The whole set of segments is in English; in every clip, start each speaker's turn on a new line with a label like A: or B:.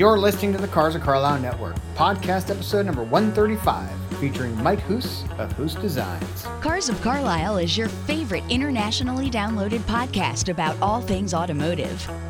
A: You're listening to the Cars of Carlisle Network, podcast episode number 135, featuring Mike Hoos of Hoos Designs.
B: Cars of Carlisle is your favorite internationally downloaded podcast about all things automotive.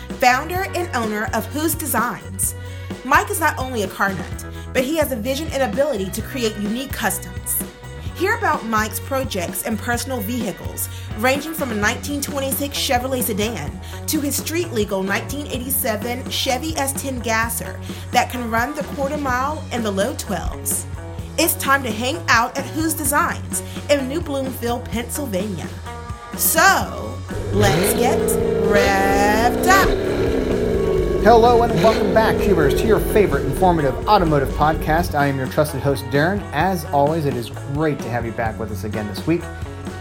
C: founder and owner of Hoos Designs. Mike is not only a car nut, but he has a vision and ability to create unique customs. Hear about Mike's projects and personal vehicles, ranging from a 1926 Chevrolet sedan to his street legal 1987 Chevy S10 Gasser that can run the quarter mile in the low 12s. It's time to hang out at Hoos Designs in New Bloomfield, Pennsylvania. So, let's get revved up.
A: Hello and welcome back, Cubers, to your favorite informative automotive podcast. I am your trusted host, Darren. As always, it is great to have you back with us again this week.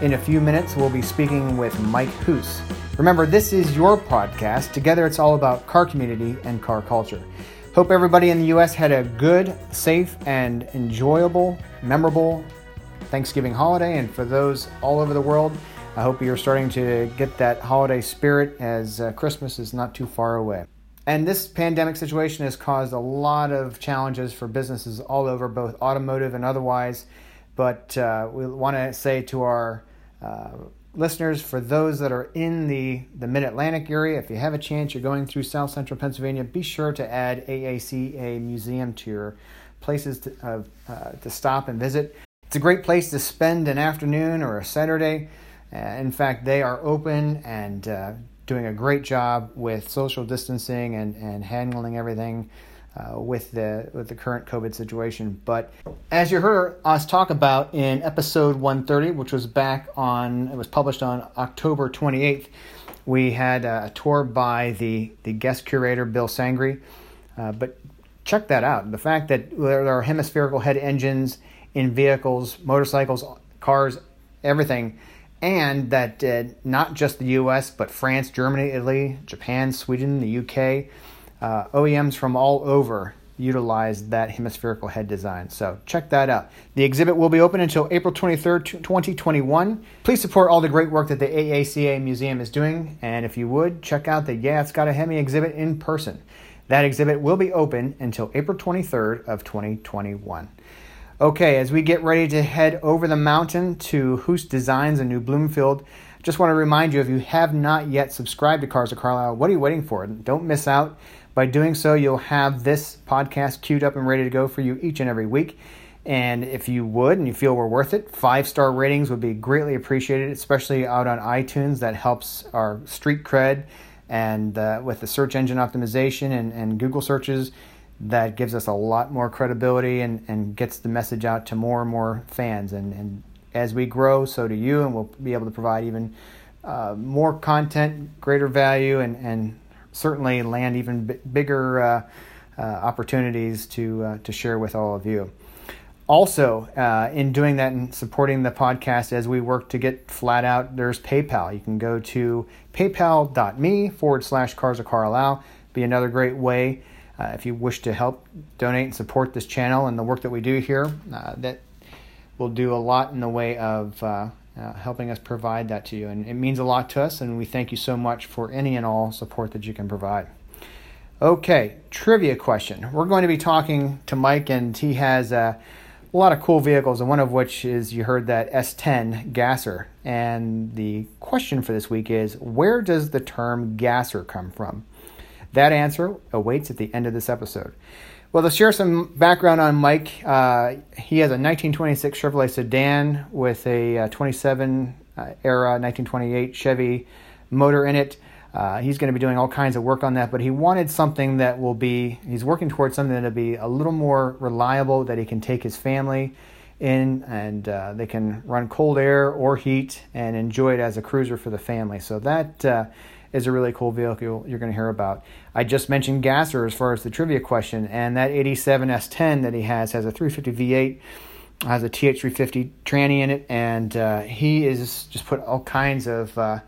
A: In a few minutes, we'll be speaking with Mike Hoos. Remember, this is your podcast. Together, it's all about car community and car culture. Hope everybody in the U.S. had a good, safe, and enjoyable, memorable Thanksgiving holiday. And for those all over the world, I hope you're starting to get that holiday spirit as uh, Christmas is not too far away. And this pandemic situation has caused a lot of challenges for businesses all over, both automotive and otherwise. But uh, we want to say to our uh, listeners, for those that are in the, the Mid Atlantic area, if you have a chance, you're going through South Central Pennsylvania, be sure to add AACA Museum to your places to, uh, to stop and visit. It's a great place to spend an afternoon or a Saturday. Uh, in fact, they are open and uh, doing a great job with social distancing and, and handling everything uh, with the with the current COVID situation. But as you heard us talk about in episode 130, which was back on, it was published on October 28th, we had a tour by the the guest curator Bill Sangri. Uh, but check that out. The fact that there are hemispherical head engines in vehicles, motorcycles, cars, everything and that uh, not just the US, but France, Germany, Italy, Japan, Sweden, the UK, uh, OEMs from all over utilize that hemispherical head design. So check that out. The exhibit will be open until April 23rd, 2021. Please support all the great work that the AACA Museum is doing, and if you would, check out the Yeah, It's Got a Hemi exhibit in person. That exhibit will be open until April 23rd of 2021. Okay, as we get ready to head over the mountain to Hoos Designs in New Bloomfield, just want to remind you if you have not yet subscribed to Cars of Carlisle, what are you waiting for? Don't miss out. By doing so, you'll have this podcast queued up and ready to go for you each and every week. And if you would and you feel we're worth it, five star ratings would be greatly appreciated, especially out on iTunes. That helps our street cred and uh, with the search engine optimization and, and Google searches that gives us a lot more credibility and, and gets the message out to more and more fans. And, and as we grow, so do you, and we'll be able to provide even uh, more content, greater value, and, and certainly land even b- bigger uh, uh, opportunities to, uh, to share with all of you. Also, uh, in doing that and supporting the podcast as we work to get flat out, there's PayPal. You can go to paypal.me forward slash cars of Carlisle. Be another great way uh, if you wish to help donate and support this channel and the work that we do here, uh, that will do a lot in the way of uh, uh, helping us provide that to you. And it means a lot to us, and we thank you so much for any and all support that you can provide. Okay, trivia question. We're going to be talking to Mike, and he has uh, a lot of cool vehicles, and one of which is you heard that S10 gasser. And the question for this week is where does the term gasser come from? That answer awaits at the end of this episode. Well, to share some background on Mike, uh, he has a 1926 Chevrolet sedan with a uh, 27 uh, era 1928 Chevy motor in it. Uh, he's going to be doing all kinds of work on that, but he wanted something that will be, he's working towards something that'll be a little more reliable, that he can take his family in, and uh, they can run cold air or heat and enjoy it as a cruiser for the family. So that uh, is a really cool vehicle you're going to hear about. I just mentioned Gasser as far as the trivia question, and that 87 S10 that he has has a 350 V8 has a TH350 tranny in it, and uh, he is just put all kinds of uh,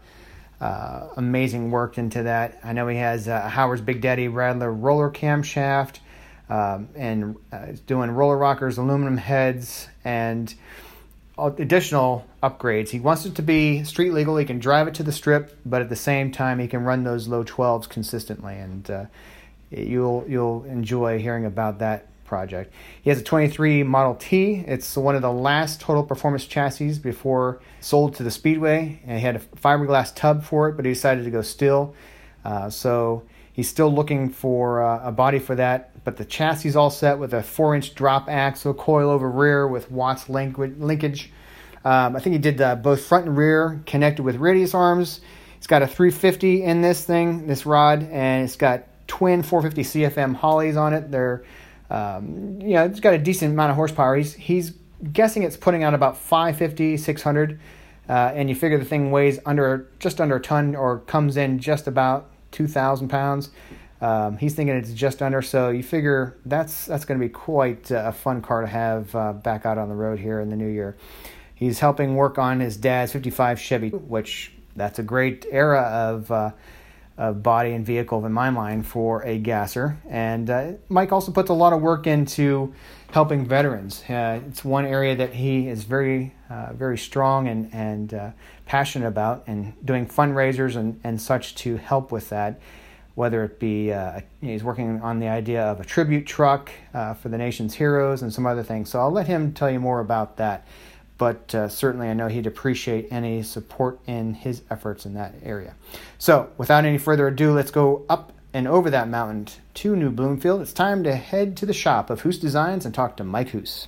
A: uh, amazing work into that. I know he has uh, Howard's Big Daddy Rattler roller camshaft, um, and uh, doing roller rockers, aluminum heads, and additional upgrades. He wants it to be street legal. He can drive it to the strip, but at the same time, he can run those low 12s consistently, and uh, you'll you'll enjoy hearing about that project. He has a 23 Model T. It's one of the last total performance chassis before sold to the Speedway. And he had a fiberglass tub for it, but he decided to go steel. Uh, so he's still looking for uh, a body for that. But the chassis is all set with a 4 inch drop axle, coilover rear with Watts linkage. Um, I think he did both front and rear connected with radius arms. It's got a 350 in this thing, this rod, and it's got twin 450 CFM Holleys on it. They're um, you know, it's got a decent amount of horsepower. He's he's guessing it's putting out about 550, 600, uh, and you figure the thing weighs under just under a ton or comes in just about 2,000 pounds. Um, he's thinking it's just under, so you figure that's that's going to be quite a fun car to have uh, back out on the road here in the new year. He's helping work on his dad's 55 Chevy, which that's a great era of uh, of body and vehicle in my mind for a gasser. And uh, Mike also puts a lot of work into helping veterans. Uh, it's one area that he is very, uh, very strong and, and uh, passionate about, and doing fundraisers and, and such to help with that. Whether it be uh, he's working on the idea of a tribute truck uh, for the nation's heroes and some other things. So I'll let him tell you more about that but uh, certainly I know he'd appreciate any support in his efforts in that area. So, without any further ado, let's go up and over that mountain to New Bloomfield. It's time to head to the shop of Hoos Designs and talk to Mike Hoos.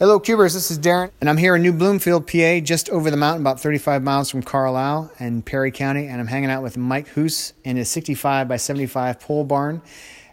A: Hello, Cubers. This is Darren, and I'm here in New Bloomfield, PA, just over the mountain, about 35 miles from Carlisle and Perry County, and I'm hanging out with Mike Hoos in his 65 by 75 pole barn.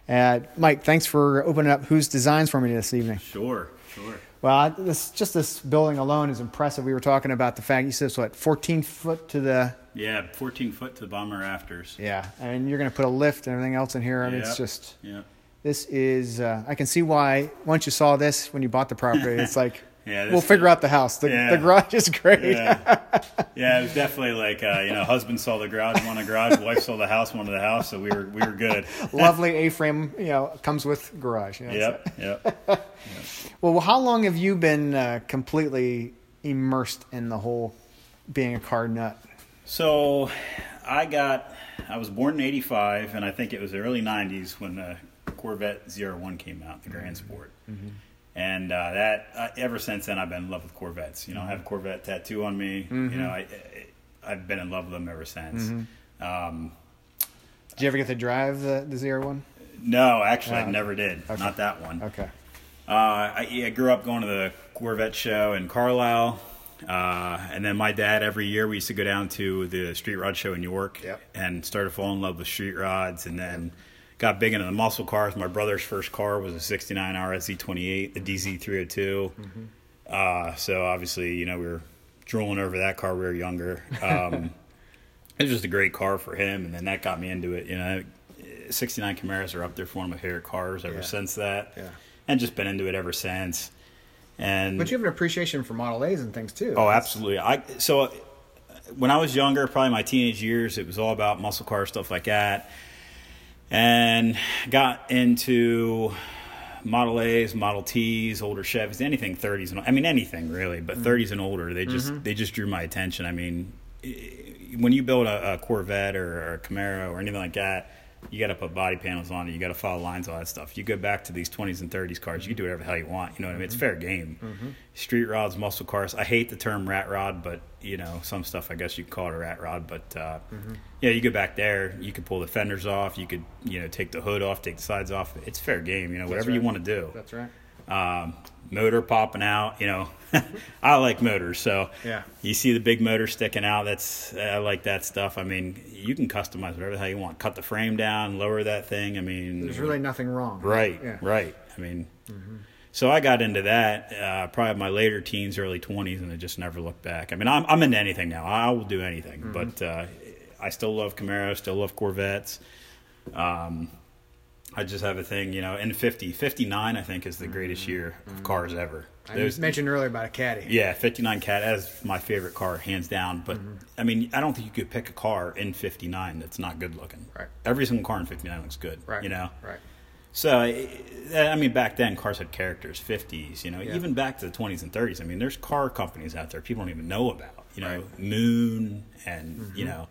A: Uh, Mike, thanks for opening up Hoos Designs for me this evening.
D: Sure, sure.
A: Well, this just this building alone is impressive. We were talking about the fact you said it's what 14 foot to the
D: yeah 14 foot to the bomber rafters.
A: Yeah, and you're going to put a lift and everything else in here. I mean it's just yeah. This is uh, I can see why once you saw this when you bought the property, it's like yeah, we'll figure out the house. The, yeah. the garage is great.
D: Yeah. yeah, it was definitely like uh, you know, husband saw the garage, wanted a garage. Wife saw the house, wanted the house. So we were we were good.
A: Lovely A-frame, you know, comes with garage. You know,
D: yep, yep, yep.
A: Well, how long have you been uh, completely immersed in the whole being a car nut?
D: So, I got I was born in '85, and I think it was the early '90s when the Corvette ZR1 came out, the Grand Sport. Mm-hmm and uh, that uh, ever since then I've been in love with Corvettes. You know, mm-hmm. I have a Corvette tattoo on me. Mm-hmm. You know, I, I have been in love with them ever since. Mm-hmm. Um,
A: did you ever get to drive the the ZR one?
D: No, actually, I never did. Okay. Not that one.
A: Okay.
D: Uh, I, I, grew up going to the Corvette show in Carlisle. Uh, and then my dad, every year, we used to go down to the street rod show in York
A: yep.
D: and started falling in love with street rods. And then got big into the muscle cars. My brother's first car was a 69 RSZ28, the DZ302. Mm-hmm. Uh, so obviously, you know, we were drooling over that car. We were younger. Um, it was just a great car for him, and then that got me into it. You know, 69 Camaros are up there for one of my favorite cars ever yeah. since that.
A: Yeah.
D: And just been into it ever since. And
A: but you have an appreciation for Model A's and things too.
D: Oh, absolutely. I so when I was younger, probably my teenage years, it was all about muscle cars, stuff like that and got into Model A's, Model T's, older Chevys, anything 30s and I mean anything really, but mm-hmm. 30s and older. They just mm-hmm. they just drew my attention. I mean, when you build a, a Corvette or, or a Camaro or anything like that, you got to put body panels on it. You got to follow lines, all that stuff. You go back to these 20s and 30s cars, you can do whatever the hell you want. You know what I mean? It's fair game. Mm-hmm. Street rods, muscle cars. I hate the term rat rod, but you know, some stuff I guess you could call it a rat rod. But uh, mm-hmm. yeah, you go back there, you could pull the fenders off. You could you know take the hood off, take the sides off. It's fair game. You know, whatever
A: right.
D: you want to do.
A: That's right.
D: Um, motor popping out. You know, I like motors, so
A: yeah.
D: You see the big motor sticking out. That's I like that stuff. I mean, you can customize whatever the hell you want. Cut the frame down, lower that thing. I mean,
A: there's really nothing wrong.
D: Right, yeah. right. I mean, mm-hmm. So I got into that uh, probably my later teens, early twenties, and I just never looked back. I mean, I'm I'm into anything now. I will do anything,
A: Mm-hmm.
D: but uh, I still love Camaros, still love Corvettes. Um, I just have a thing, you know. In 50, 59, I think is the greatest year of cars ever.
A: Mm-hmm. I
D: Those-
A: mentioned earlier about a caddy.
D: yeah, 59 Cat as my favorite car, hands down. But
A: Mm-hmm.
D: I mean, I don't think you could pick a car in 59 that's not good looking.
A: Right.
D: Every single car in 59 looks good.
A: Right.
D: You know.
A: Right.
D: So I mean, back then cars had characters, 50s. You know,
A: Yeah.
D: even back to the 20s and 30s. I mean, there's car companies out there people don't even know about. You know,
A: Right. Mm-hmm.
D: Moon and you know,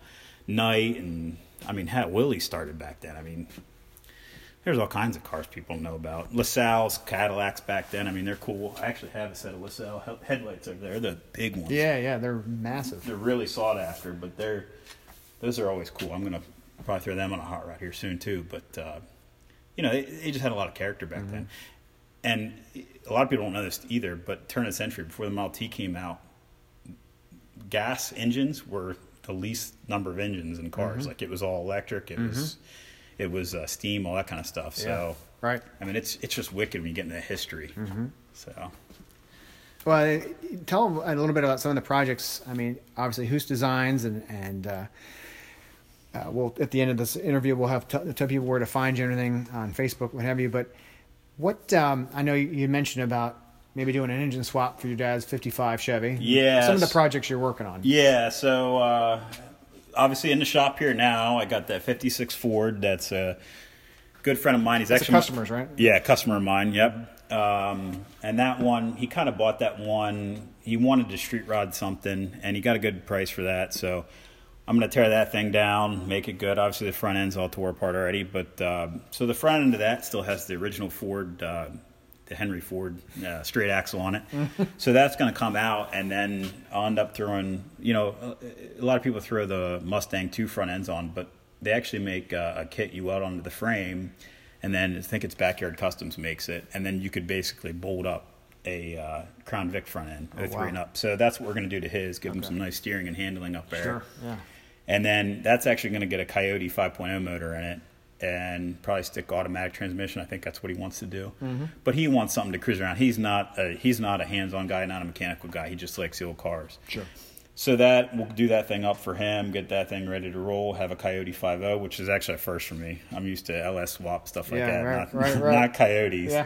D: Knight and I mean, how Willys started back then. I mean. There's all kinds of cars people know about. LaSalle's Cadillacs back then. I mean, they're cool. I actually have a set of LaSalle headlights over there. They're the big ones.
A: Yeah, yeah, they're massive.
D: They're really sought after, but they're those are always cool. I'm gonna probably throw them on a hot rod here soon too. But uh, you know, they, they just had a lot of character back mm-hmm. then, and a lot of people don't know this either. But turn of the century, before the Model T came out, gas engines were the least number of engines in cars. Mm-hmm. Like it was all electric. It mm-hmm. was it was uh, steam, all that kind of stuff. So
A: Right.
D: I mean, it's it's just wicked when you get into history. So.
A: Well, tell them a little bit about some of the projects. I mean, obviously, Hoos Designs, and and uh, uh, we'll at the end of this interview we'll have t- tell people where to find you, and everything on Facebook, what have you. But what um, I know you, you mentioned about maybe doing an engine swap for your dad's '55 Chevy.
D: Yeah.
A: Some of the projects you're working on.
D: Yeah, so uh, obviously in the shop here now, I got that 56 Ford. That's a good friend of mine. He's
A: That's
D: actually
A: customer's, right?
D: Yeah, customer of mine. Yep. Um, and that one, he kind of bought that one. He wanted to street rod something, and he got a good price for that. So I'm going to tear that thing down, make it good. Obviously, the front end's all tore apart already, but uh, so the front end of that still has the original Ford, uh, the Henry Ford uh, straight axle on it. so that's going to come out, and then I'll end up throwing. You know, a, a lot of people throw the Mustang two front ends on, but they actually make uh, a kit you weld onto the frame, and then I think it's Backyard Customs makes it, and then you could basically bolt up a uh, Crown Vic front end,
A: Oh,
D: 03
A: wow.
D: and up. So that's what we're going to do to his, give him some nice steering and handling up there.
A: Sure. Yeah.
D: And then that's actually going to get a Coyote 5.0 motor in it and probably stick automatic transmission. I think that's what he wants to do.
A: Mm-hmm.
D: But he wants something to cruise around. He's not a, he's not a hands-on guy, not a mechanical guy. He just likes the old cars.
A: Sure.
D: So that we'll do that thing up for him, get that thing ready to roll. Have a Coyote 5.0, which is actually a first for me. I'm used to LS swap stuff like
A: Yeah,
D: that,
A: right,
D: not,
A: right, right.
D: not Coyotes.
A: Yeah.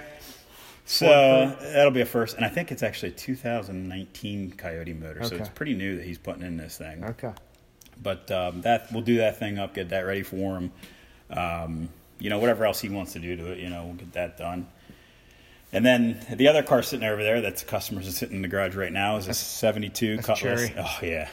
D: So that'll be a first, and I think it's actually a 2019 Coyote motor, so it's pretty new that he's putting in this thing.
A: Okay.
D: But um, that we'll do that thing up, get that ready for him. Um, you know, whatever else he wants to do to it, you know, we'll get that done. And then the other car sitting over there, that's customers are sitting in the garage right now, is a 72
A: that's
D: Cutlass. Oh yeah,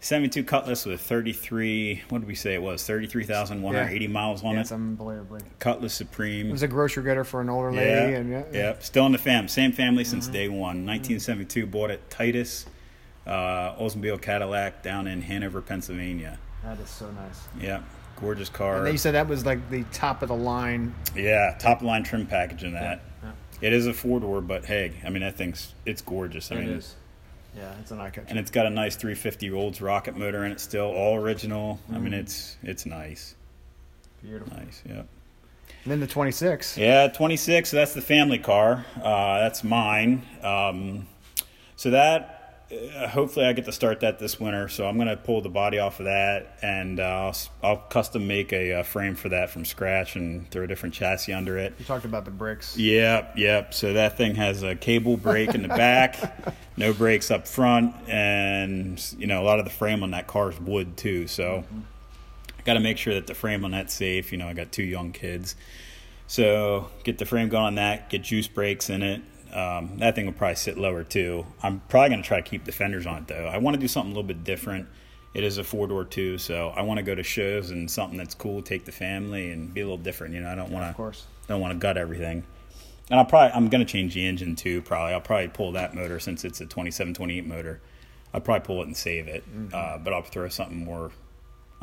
D: 72 Cutlass with 33. What did we say it was? 33,180 miles on
A: Yeah,
D: it.
A: it's unbelievably.
D: Cutlass Supreme.
A: It was a grocery getter for an older lady,
D: Yeah,
A: and yeah, Mm-hmm.
D: yeah, still in the fam, same family since day one. 1972, bought it Titus uh, Oldsmobile Cadillac down in Hanover, Pennsylvania.
A: that is so nice.
D: Yeah, gorgeous car.
A: And they said that was like the top of the line.
D: yeah, top of line trim package in that.
A: Yeah.
D: It is a four door, but hey, I mean that thing's it's gorgeous. I mean,
A: Yeah, it's an eye catcher.
D: and it's got a nice 350 Olds rocket motor in it still, all original. I
A: Mm.
D: mean it's it's nice,
A: Beautiful.
D: nice. Yeah.
A: And then the 26.
D: Yeah, 26. So that's the family car. Uh, that's mine. Um, so that hopefully I get to start that this winter. So I'm gonna pull the body off of that, and uh, I'll, I'll custom make a, uh frame for that from scratch and throw a different chassis under it.
A: You talked about the bricks.
D: Yep, yep. So that thing has a cable brake in the back, no brakes up front, and you know a lot of the frame on that car is wood too. So I got to make sure that the frame on that's safe. You know, I got two young kids, so get the frame going on that. Get juice brakes in it. Um, that thing will probably sit lower too. I'm probably going to try to keep the fenders on it though. I want to do something a little bit different. It is a four door too, so I want to go to shows and something that's cool. Take the family and be a little different. You know, I don't want to
A: Of course.
D: don't want to gut everything. And I'll probably I'm gonna change the engine too. Probably I'll probably pull that motor since it's a 27, 28 motor. I'll probably pull it and save it.
A: Mm-hmm.
D: Uh, but I'll throw something more.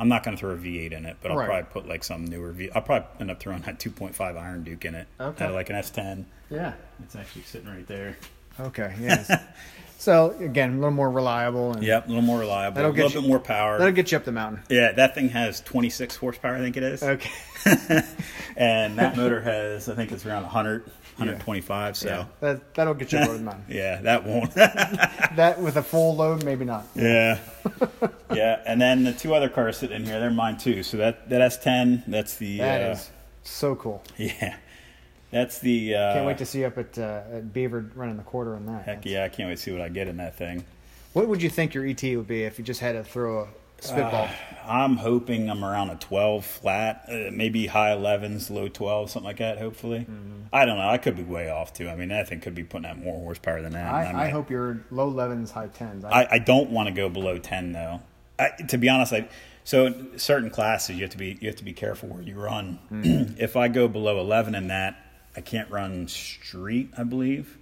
D: I'm not gonna throw a V8 in it, but I'll
A: Right.
D: probably put like some newer V. I'll probably end up throwing that 2.5 Iron Duke in it.
A: Okay.
D: Out of like an S10.
A: Yeah.
D: It's actually sitting right there.
A: Okay. Yes. so again, a little more reliable. And
D: Yep, a little more reliable,
A: That'll
D: a
A: get
D: little
A: you-
D: bit more power.
A: That'll get you up the mountain.
D: yeah, that thing has 26 horsepower, I think it is.
A: Okay.
D: and that motor has, I think it's around 100, 125. So
A: Yeah. That that'll get you over the mountain.
D: yeah, that won't.
A: That with a full load, maybe not.
D: Yeah. yeah. And then the two other cars sitting in here, they're mine too. So that, that S10, that's the.
A: That
D: uh,
A: is so cool.
D: Yeah. That's the. Uh,
A: Can't wait to see you up at, uh, at Beaver running the quarter on that.
D: Heck yeah, I can't wait to see what I get in that thing.
A: What would you think your ET would be if you just had to throw spitball?
D: I'm hoping I'm around a 12 flat, uh, maybe high 11s, low 12, something like that, hopefully.
A: Mm-hmm.
D: I don't know. I could be way off too. I mean, that thing could be putting out more horsepower than that.
A: I,
D: I,
A: I hope you're low 11s, high 10s.
D: I, I don't want to go below 10 though. I, to be honest, I so certain classes you have to be you have to be careful where you run.
A: Mm-hmm.
D: if I go below 11 in that, I can't run street, I believe.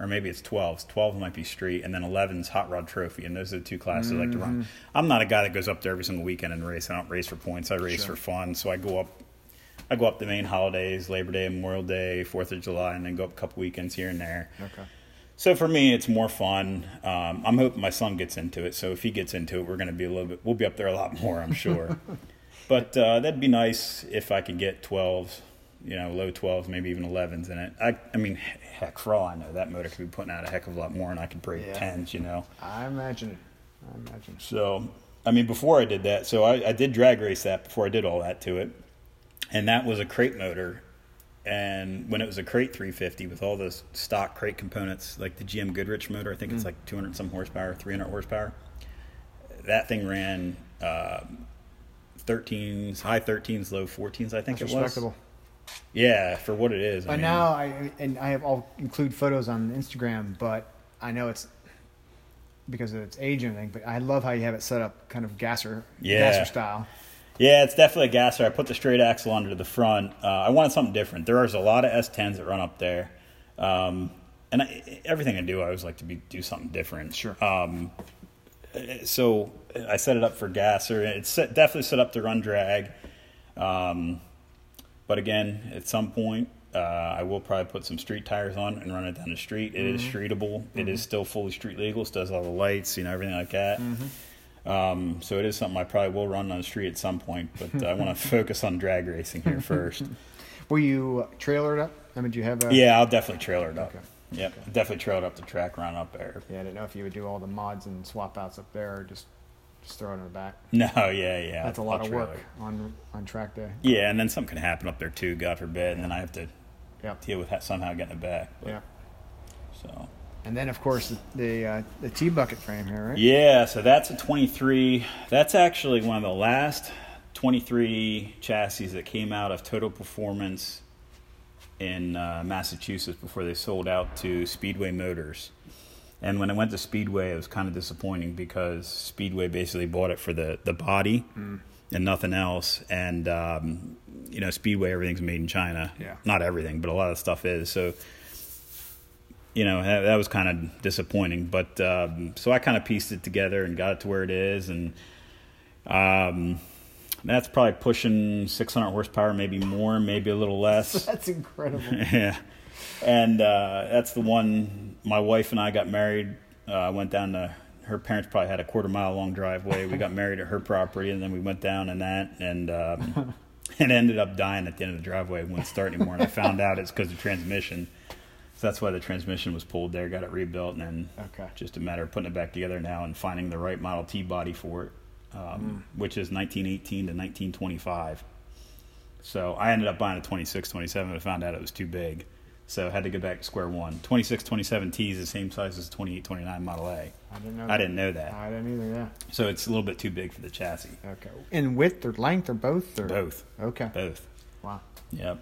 D: Or maybe it's 12s. 12 might be street, and then 11's hot rod trophy, and those are the two classes I like to run. I'm not a guy that goes up there every single weekend and race. I don't race for points. I race for fun. So I go up, I go up the main holidays: Labor Day, Memorial Day, Fourth of July, and then go up a couple weekends here and there.
A: okay.
D: So for me, it's more fun. Um, I'm hoping my son gets into it. So if he gets into it, we're going to be a little bit. We'll be up there a lot more, I'm sure. but uh, that'd be nice if I could get 12s, you know, low 12s, maybe even 11s in it. I, I mean, heck, for all I know, that motor could be putting out a heck of a lot more, and I could break
A: Yeah.
D: 10s, you know.
A: I imagine. I imagine.
D: So, I mean, before I did that, so I, I did drag race that before I did all that to it, and that was a crate motor. And when it was a crate 350 with all those stock crate components, like the GM Goodwrench motor, I think it's like 200 some horsepower, 300 horsepower. That thing ran uh, 13s, high 13s, low 14s, I think
A: That's
D: it was. Yeah, for what it is. I mean,
A: now, I and I have I'll include photos on Instagram, but I know it's because of its age and everything. But I love how you have it set up, kind of gasser,
D: Yeah.
A: gasser style.
D: Yeah, it's definitely a gasser. I put the straight axle under the front. Uh, I wanted something different. There is a lot of S10s that run up there, um, and I, everything I do, I always like to be do something different.
A: Sure.
D: Um, so I set it up for gasser. It's set, definitely set up to run drag, um, but again, at some point. Uh, I will probably put some street tires on and run it down the street. It is streetable. It is still fully street legal. It does all the lights, you know, everything like that. Um, so it is something I probably will run on the street at some point, but I want to focus on drag racing here first.
A: Will you uh, trailer it up? I mean, do you have a?
D: yeah, I'll definitely trailer it up.
A: Okay.
D: Yep, definitely trail it up the track, run up there.
A: Yeah, I didn't know if you would do all the mods and swap outs up there, or just just throw it in the back.
D: No, yeah, yeah.
A: That's a
D: I'll
A: lot of work on on track day.
D: Yeah, and then something can happen up there too, God forbid, and then I have to
A: Yep.
D: deal with that somehow getting it back. But,
A: Yeah.
D: So
A: And then of course the the, uh, the T bucket frame here, right?
D: yeah, so that's a 23. That's actually one of the last 23 chassis that came out of Total Performance in uh, Massachusetts before they sold out to Speedway Motors. And when I went to Speedway, it was kind of disappointing because Speedway basically bought it for the, the body and nothing else. And, um, you know, Speedway, everything's made in China.
A: Yeah.
D: Not everything, but a lot of stuff is. So, you know, that, that was kind of disappointing. But um, so I kind of pieced it together and got it to where it is. And um, that's probably pushing 600 horsepower, maybe more, maybe a little less.
A: That's incredible.
D: Yeah. And uh, that's the one my wife and I got married. Uh, I went down to her parents probably had a quarter mile long driveway. We got married at her property, and then we went down in that, and um, it ended up dying at the end of the driveway. It wouldn't start anymore, and I found out it's because of transmission. So that's why the transmission was pulled there. Got it rebuilt, and then
A: Okay.
D: just a matter of putting it back together now and finding the right Model T body for it, um, which is 1918 to 1925. So I ended up buying a 26, 27, but found out it was too big. So I had to go back to square one. 26, 27 T is the same size as 28, 29 Model A.
A: I didn't know.
D: I
A: that.
D: didn't know that.
A: I didn't either. Yeah.
D: So it's a little bit too big for the chassis.
A: Okay. In width or length or both or
D: Both.
A: Okay.
D: Both.
A: Wow.
D: Yep.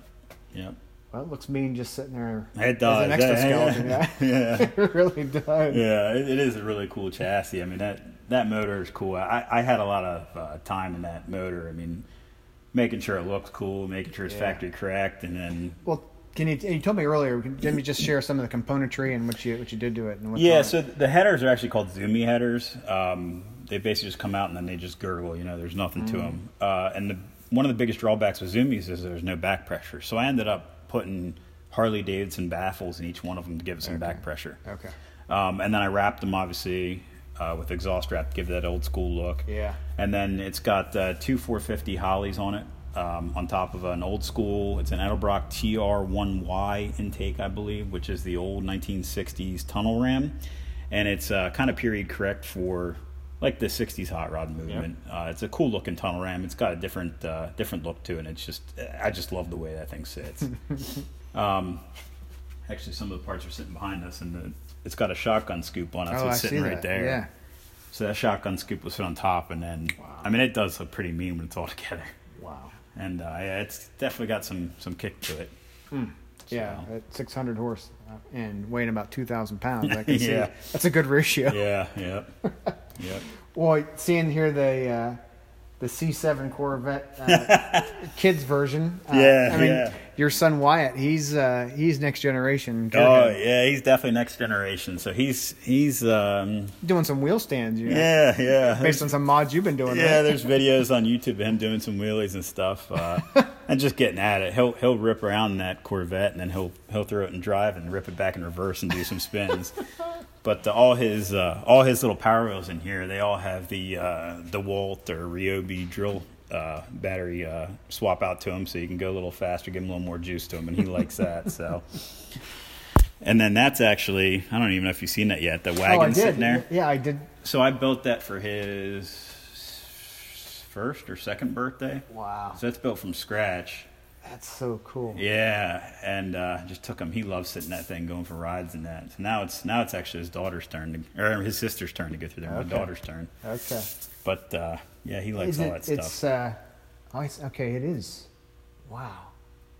D: Yep.
A: Well, it looks mean just sitting there.
D: It
A: As
D: does.
A: an extra
D: Yeah,
A: skeleton. Yeah.
D: yeah.
A: it really does.
D: Yeah, it, it is a really cool chassis. I mean that that motor is cool. I, I had a lot of uh, time in that motor. I mean, making sure it looks cool, making sure it's
A: Yeah.
D: factory correct, and then
A: Well, can you? You told me earlier. Can let me just share some of the componentry and what you what you did to it
D: yeah. So the headers are actually called Zoomy headers. Um, they basically just come out and then they just gurgle. You know, there's nothing to 'em. to
A: Mm.
D: them. Uh, and the, one of the biggest drawbacks with Zoomies is there's no back pressure. So I ended up putting Harley Davidson baffles in each one of them to give it some back pressure.
A: Okay.
D: Um, and then I wrapped them obviously uh, with exhaust wrap to give that old school look.
A: Yeah.
D: And then it's got uh, two 450 Holleys on it um, on top of an old school. It's an Edelbrock TR1Y intake, I believe, which is the old 1960s tunnel ram, and it's uh, kind of period correct for like the 60s hot rod movement. Uh, it's a cool looking tunnel ram. It's got a different uh, different look to it. And it's just I just love the way that thing sits. um, actually, some of the parts are sitting behind us, and the, it's got a shotgun scoop on it,
A: oh, I
D: it's
A: see
D: sitting right
A: that.
D: there.
A: Yeah.
D: So that shotgun scoop was put on top, and then I mean it does look pretty mean when it's all together.
A: Wow.
D: And uh, it's definitely got some some kick to it.
A: Yeah,
D: So-
A: at 600 horse uh, and weighing about 2,000 pounds, I can see
D: Yeah.
A: that's a good ratio.
D: Yeah, yep, yep.
A: Well, seeing here the uh, the C7 Corvette uh, kids version. Uh,
D: Yeah,
A: I mean,
D: yeah.
A: Your son Wyatt, he's uh, he's next generation.
D: Oh
A: gearhead.
D: yeah, he's definitely next generation. So he's he's um,
A: doing some wheel stands. You know,
D: yeah yeah.
A: based on some mods you've been doing.
D: Yeah,
A: right?
D: there's videos on YouTube of him doing some wheelies and stuff, uh, and just getting at it. He'll he'll rip around in that Corvette, and then he'll he'll throw it in drive and rip it back in reverse and do some spins. but uh, all his uh, all his little power wheels in here, they all have the uh, DeWalt or Ryobi drill uh, battery uh, swap out to him, so you can go a little faster, give him a little more juice to him, and he likes that. So. And then that's actually I don't even know if you've seen that yet. The
A: Oh,
D: wagon
A: did.
D: sitting there.
A: Yeah, I did.
D: So I built that for his first or second birthday.
A: Wow,
D: So it's built from scratch.
A: That's so cool.
D: Yeah, and uh, just took him. He loves sitting in that thing, going for rides and that. So now it's now it's actually his daughter's turn to, or his sister's turn to go through there. My daughter's turn.
A: Okay.
D: But uh, yeah, he likes
A: Is
D: all
A: it,
D: that stuff.
A: it's uh, oh, it's, okay. It is. Wow.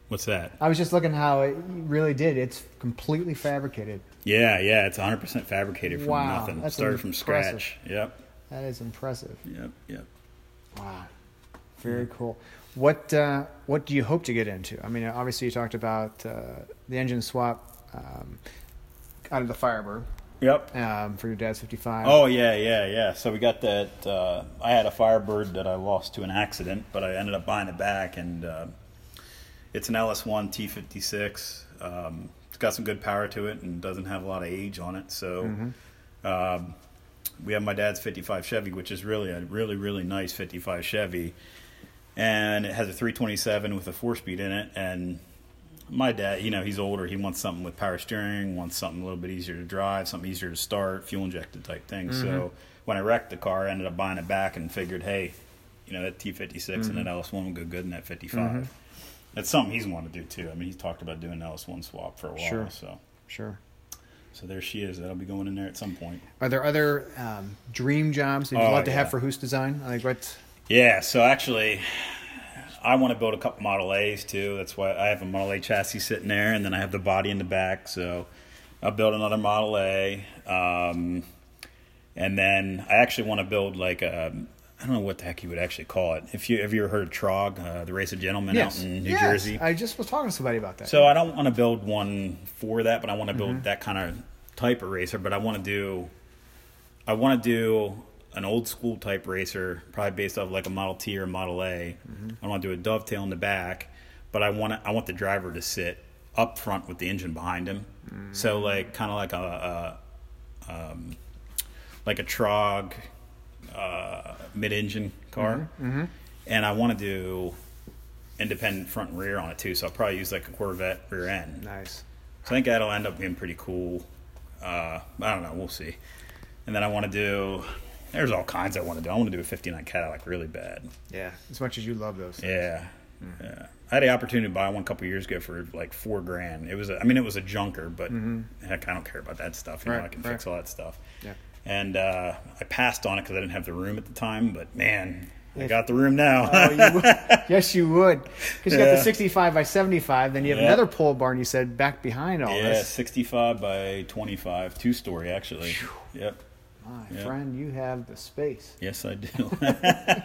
D: What's that?
A: I was just looking how it really did. It's completely fabricated.
D: Yeah, yeah, it's 100 percent fabricated from
A: Wow,
D: nothing.
A: that's
D: Started from
A: impressive.
D: scratch. Yep,
A: That is impressive.
D: yep, yep.
A: Wow. Very cool. What uh, what do you hope to get into? I mean, obviously you talked about uh, the engine swap um, out of the Firebird
D: Yep.
A: um, for your dad's 55.
D: Oh yeah, yeah, yeah. So we got that. Uh, I had a Firebird that I lost to an accident, but I ended up buying it back, and uh, it's an LS1 T56. Um, it's got some good power to it, and doesn't have a lot of age on it. So um, we have my dad's 55 Chevy, which is really a really really nice 55 Chevy, and it has a 327 with a four speed in it, and my dad, you know, he's older. He wants something with power steering, wants something a little bit easier to drive, something easier to start, fuel injected type thing. So mm-hmm. when I wrecked the car, I ended up buying it back and figured, hey, you know, that T56 and mm-hmm. that LS1 would go good in that 55. Mm-hmm. That's something he's wanted to do too. I mean, he's talked about doing an LS1 swap for a while.
A: Sure.
D: So,
A: Sure.
D: so there she is. That'll be going in there at some point.
A: Are there other um, dream jobs that you'd
D: Oh,
A: love to have for Hoos Design? Like what?
D: Yeah, so actually, I want to build a couple Model A's too. That's why I have a Model A chassis sitting there, and then I have the body in the back. So I'll build another Model A, um, and then I actually want to build like a. I don't know what the heck you would actually call it. If you have you ever heard of Trog, uh, the Race of Gentlemen out in New
A: Yes.
D: Jersey?
A: I just was talking to somebody about that.
D: So I don't want to build one for that, but I want to
A: Mm-hmm.
D: build that kind of type of racer. But I want to do, I want to do an old school type racer, probably based off like a Model T or a Model A.
A: Mm-hmm.
D: I want to do a dovetail in the back, but I want to, I want the driver to sit up front with the engine behind him.
A: Mm.
D: So like kind of like a, a um, like a Trog uh, mid-engine car,
A: Mm-hmm.
D: and I want to do independent front and rear on it too. So I'll probably use like a Corvette rear end.
A: nice.
D: So I think that'll end up being pretty cool. Uh, I don't know. We'll see. And then I want to do. There's all kinds I want to do. I want to do a '59 Cadillac really bad.
A: Yeah. As much as you love those. things.
D: Yeah, yeah. I had the opportunity to buy one a couple years ago for like four grand. It was. A, I mean, it was a junker, but heck, I don't care about that stuff. You know, I can
A: right.
D: fix all that stuff.
A: Yeah.
D: And uh, I passed on it because I didn't have the room at the time. But man, I got the room now.
A: Oh, you yes, you would. Because you got the 65 by 75. Then you have
D: Yeah.
A: another pole barn. You said back behind all
D: yeah,
A: this.
D: 65 by 25, two story actually. Yep.
A: My
D: Yeah.
A: friend, you have the space.
D: Yes, I do. yeah,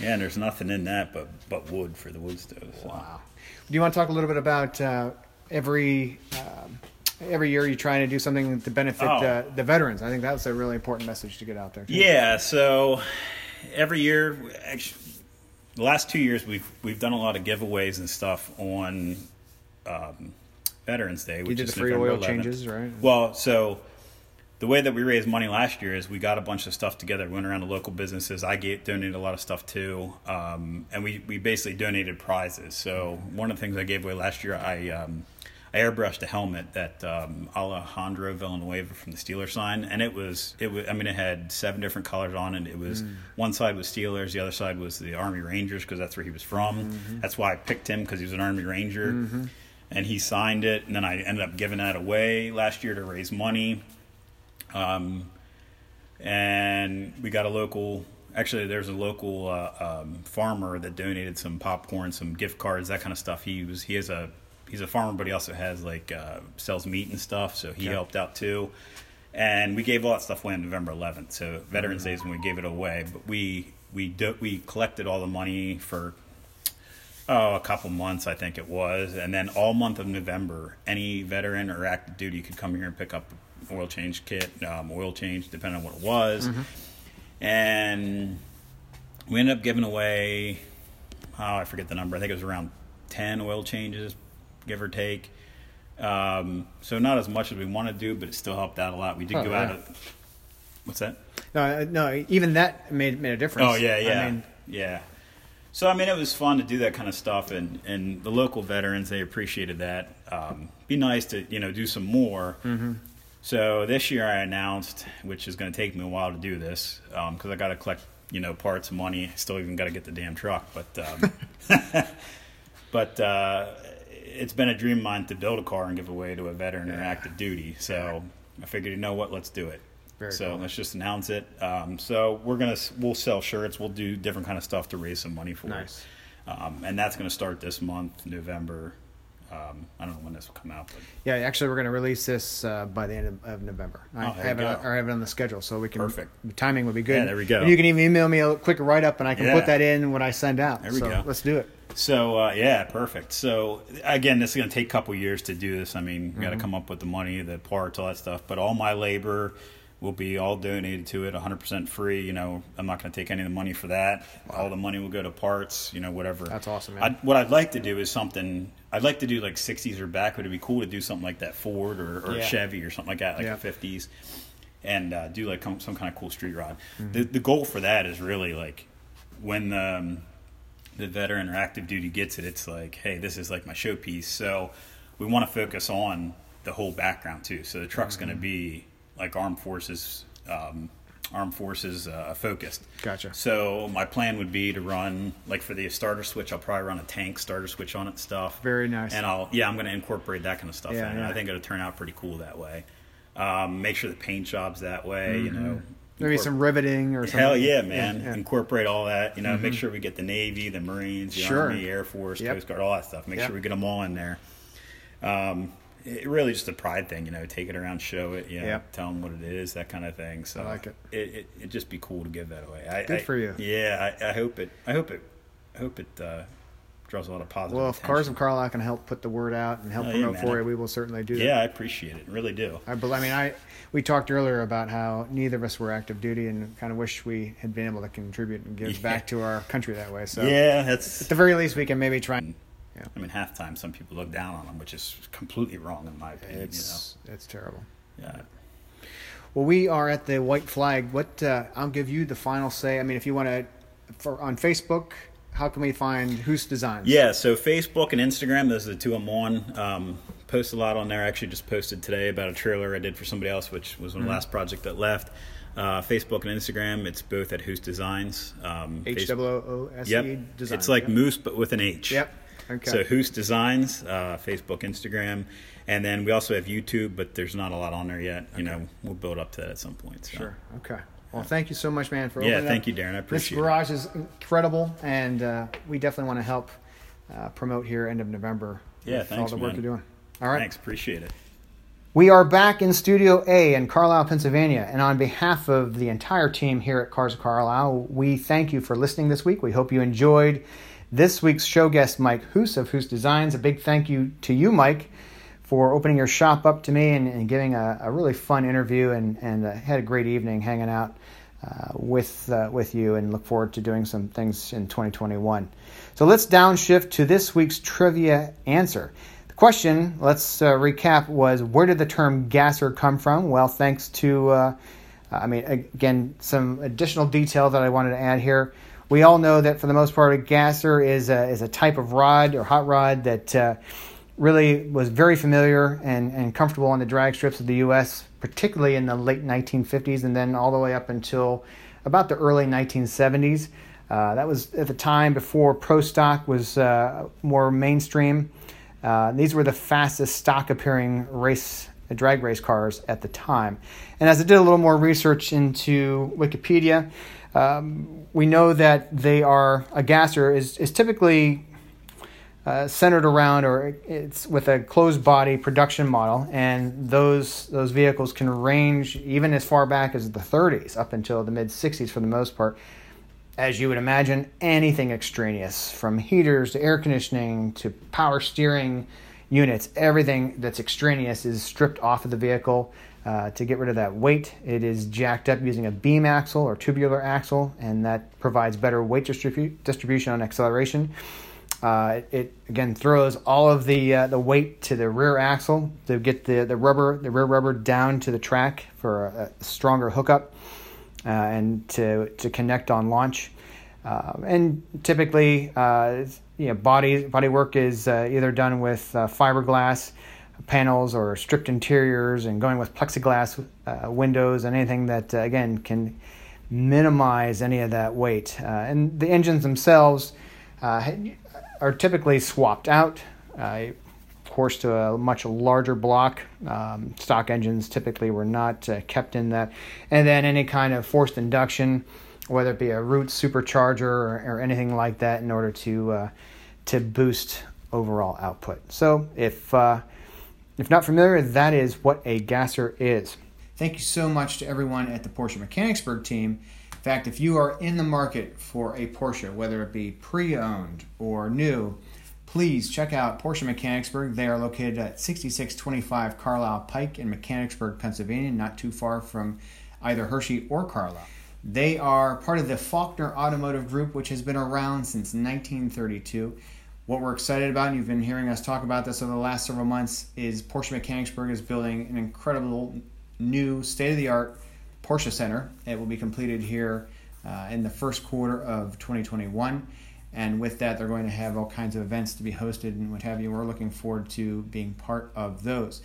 D: and there's nothing in that but but wood for the wood stove. So.
A: Wow. Do you want to talk a little bit about uh, every um, every year you're trying to do something to benefit
D: Oh.
A: uh, the veterans? I think that's a really important message to get out there. too.
D: Yeah, so every year, actually, the last two years we've we've done a lot of giveaways and stuff on um, Veterans Day, which
A: You did
D: is
A: the free
D: November
A: oil
D: 11th.
A: changes, right?
D: Well, so the way that we raised money last year is we got a bunch of stuff together. We went around to local businesses. I gave, donated a lot of stuff too, um, and we, we basically donated prizes. So one of the things I gave away last year, I um, I airbrushed a helmet that um, Alejandro Villanueva from the Steelers signed, and it was it was I mean it had seven different colors on it. It was one side was Steelers, the other side was the Army Rangers because that's where he was from. That's why I picked him because he was an Army Ranger, and he signed it. And then I ended up giving that away last year to raise money. Um, and we got a local. Actually, there's a local uh, um, farmer that donated some popcorn, some gift cards, that kind of stuff. He was he has a he's a farmer, but he also has like uh, sells meat and stuff, so he helped out too. And we gave all that stuff away on November 11th. So Veterans Day is when we gave it away. But we we do, we collected all the money for oh, a couple months, I think it was. And then all month of November, any veteran or active duty could come here and pick up oil change kit, um, oil change, depending on what it was. And we ended up giving away, oh, I forget the number. I think it was around 10 oil changes, give or take. Um, so not as much as we want to do, but it still helped out a lot. We did
A: Oh,
D: go
A: yeah.
D: out of, what's that?
A: No, no, even that made made a difference.
D: Oh yeah, yeah,
A: I mean,
D: yeah. So I mean, it was fun to do that kind of stuff, and and the local veterans they appreciated that. Um, be nice to you know do some more. Mm-hmm. So this year I announced, which is going to take me a while to do this, because I got to collect you know parts, money. Still even got to get the damn truck, but um, but uh, it's been a dream of mine to build a car and give away to a veteran or active duty. So I figured, you know what, let's do it.
A: Very
D: so
A: cool.
D: let's just announce it. Um, so we're gonna we'll sell shirts. We'll do different kind of stuff to raise some money for
A: Nice.
D: it. Um, and that's gonna start this month, November. Um, I don't know when this will come out, but
A: yeah, actually, we're going to release this uh, by the end of, of November. I
D: Oh,
A: have it, on, I have it on the schedule, so we can.
D: Perfect.
A: The timing would be good.
D: Yeah, there we go.
A: And you can even email me a quick write up, and I can
D: Yeah.
A: put that in when I send out.
D: There we
A: so
D: go.
A: Let's do it.
D: So uh, yeah, perfect. So again, this is going to take a couple years to do this. I mean, we
A: Mm-hmm.
D: got to come up with the money, the parts, all that stuff. But all my labor will be all donated to it, 100% free. You know, I'm not going to take any of the money for that. All the money will go to parts. You know, whatever.
A: That's awesome, man.
D: I, what I'd like to do is something. I'd like to do like 60s or back. Would it be cool to do something like that Ford or, or
A: Yeah.
D: Chevy or something like that, like
A: Yeah.
D: the 50s, and uh, do like some, some kind of cool street rod.
A: Mm-hmm.
D: The the goal for that is really like when the um, the veteran or active duty gets it, it's like, hey, this is like my showpiece. So we want to focus on the whole background too. So the truck's
A: Mm-hmm.
D: going to be like armed forces, um, armed forces uh, focused.
A: Gotcha.
D: So my plan would be to run like for the starter switch, I'll probably run a tank starter switch on it stuff.
A: Very nice.
D: And I'll yeah, I'm going to incorporate that kind of stuff
A: Yeah,
D: in.
A: yeah.
D: I think it'll turn out pretty cool that way. Um, make sure the paint job's that way. You know,
A: Maybe some riveting or something.
D: Hell yeah, man!
A: Yeah, yeah.
D: Incorporate all that. You know, make sure we get the Navy, the Marines, the
A: Sure.
D: Army, Air Force,
A: Yep.
D: Coast Guard, all that stuff. Make
A: Yep.
D: sure we get them all in there. Um, it really just a pride thing, you know. Take it around, show it, you know,
A: Yep.
D: tell them what it is, that kind of thing. So
A: I like it.
D: It it it'd just be cool to give that away. I,
A: Good
D: I-
A: for you.
D: Yeah, I, I hope it. I hope it. I hope it uh, draws a lot of positive.
A: Well, if
D: attention.
A: Cars of Carlisle can help put the word out and help
D: Oh,
A: promote
D: man.
A: for you, we will certainly do that.
D: Yeah, I appreciate it. Really do.
A: I, bel- I mean, I we talked earlier about how neither of us were active duty, and kind of wish we had been able to contribute and give
D: Yeah.
A: back to our country that way. So,
D: yeah, that's at
A: the very least, we can maybe try. Yeah,
D: I mean, half time some people look down on them, which is completely wrong in my opinion.
A: it's it's terrible.
D: you. Yeah.
A: Well, we are at the White Flag. What uh, I'll give you the final say. I mean, if you want to, for on Facebook, how can we find Hoos Designs?
D: Yeah, so Facebook and Instagram, those are the two I'm on. Um, post a lot on there. I actually just posted today about a trailer I did for somebody else, which was
A: Mm-hmm.
D: the last project that left. Uh, Facebook and Instagram, it's both at Hoos Designs. Um,
A: H W O S E Designs.
D: it's like
A: Yep.
D: Moose but with an H.
A: Yep. Okay.
D: So Hoos Designs, uh, Facebook, Instagram, and then we also have YouTube, but there's not a lot on there yet. You know, we'll build up to that at some point. So.
A: Sure. Okay. Well, thank you so much, man, for
D: all.
A: Yeah,
D: thank
A: up.
D: you, Darren. I appreciate it.
A: This garage is incredible, and uh, we definitely want to help uh, promote here end of November.
D: Yeah,
A: with all the work
D: man.
A: you're doing. All right.
D: Thanks, appreciate it.
A: We are back in Studio A in Carlisle, Pennsylvania, and on behalf of the entire team here at Cars of Carlisle, we thank you for listening this week. We hope you enjoyed this week's show guest, Mike Hoos of Hoos Designs. A big thank you to you, Mike, for opening your shop up to me and, and giving a, a really fun interview, and, and uh, had a great evening hanging out uh, with uh, with you, and look forward to doing some things in 2021. So let's downshift to this week's trivia answer. The question, let's uh, recap, was where did the term gasser come from? Well, thanks to, uh, I mean, again, some additional detail that I wanted to add here. We all know that for the most part, a gasser is a, is a type of rod or hot rod that uh, really was very familiar and, and comfortable on the drag strips of the U.S., particularly in the late 1950s and then all the way up until about the early 1970s. Uh, that was at the time before Pro Stock was uh, more mainstream. Uh, these were the fastest stock appearing race drag race cars at the time. And as I did a little more research into Wikipedia, um, we know that they are a gasser is, is typically uh, centered around or it's with a closed body production model and those those vehicles can range even as far back as the 30s up until the mid 60s for the most part. As you would imagine anything extraneous from heaters to air conditioning to power steering units everything that's extraneous is stripped off of the vehicle uh, to get rid of that weight it is jacked up using a beam axle or tubular axle and that provides better weight distribu- distribution on acceleration uh, it, it, again throws all of the uh, the weight to the rear axle to get the, the rubber the rear rubber down to the track for a, a stronger hookup uh, and to to connect on launch. Uh, and typically, you know, body body work is either done with fiberglass panels or stripped interiors, and going with plexiglass windows and anything that again can minimize any of that weight. and the engines themselves are typically swapped out, uh, of course, to a much larger block. Um, stock engines typically were not uh, kept in that. And then any kind of forced induction, whether it be a Roots supercharger or, or anything like that, in order to uh, to boost overall output. So if uh, if not familiar, that is what a gasser is. Thank you so much to everyone at the Porsche Mechanicsburg team In fact, if you are in the market for a Porsche, whether it be pre owned or new, please check out Porsche Mechanicsburg. They are located at 6625 Carlisle Pike in Mechanicsburg, Pennsylvania, not too far from either Hershey or Carlisle. They are part of the Faulkner Automotive Group, which has been around since 1932. What we're excited about, and you've been hearing us talk about this over the last several months, is Porsche Mechanicsburg is building an incredible new state of the art Porsche Center. It will be completed here uh, in the first quarter of 2021. And with that, they're going to have all kinds of events to be hosted and what have you. We're looking forward to being part of those.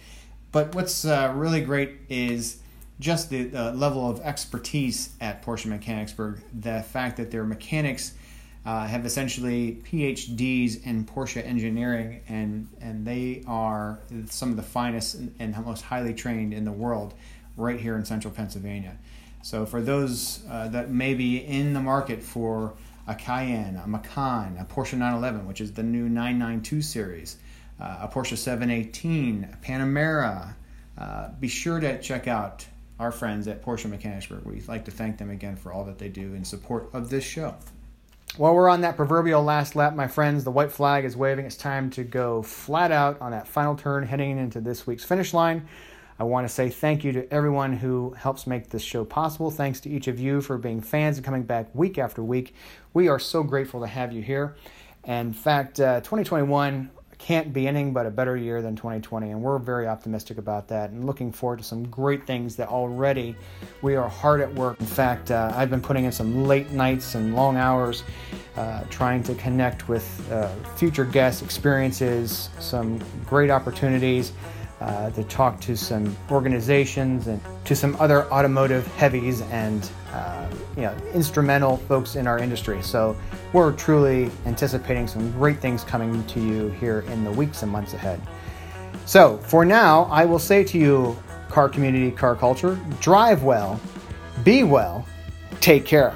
A: But what's uh, really great is just the level of expertise at Porsche Mechanicsburg. The fact that their mechanics uh, have essentially PhDs in Porsche engineering, and, and they are some of the finest and, and most highly trained in the world right here in central Pennsylvania. So for those uh, that may be in the market for a Cayenne, a Macan, a Porsche 911, which is the new 992 series, uh, a Porsche 718, a Panamera, uh, be sure to check out our friends at Porsche Mechanicsburg. We'd like to thank them again for all that they do in support of this show. While we're on that proverbial last lap, my friends, the white flag is waving. It's time to go flat out on that final turn heading into this week's finish line. I want to say thank you to everyone who helps make this show possible. Thanks to each of you for being fans and coming back week after week. We are so grateful to have you here. And in fact, uh, 2021 can't be anything but a better year than 2020, and we're very optimistic about that and looking forward to some great things that already we are hard at work. In fact, uh, I've been putting in some late nights and long hours uh, trying to connect with uh, future guest experiences, some great opportunities uh, to talk to some organizations and to some other automotive heavies and uh, you know instrumental folks in our industry. So we're truly anticipating some great things coming to you here in the weeks and months ahead. So for now, I will say to you, car community, car culture, drive well, be well, take care.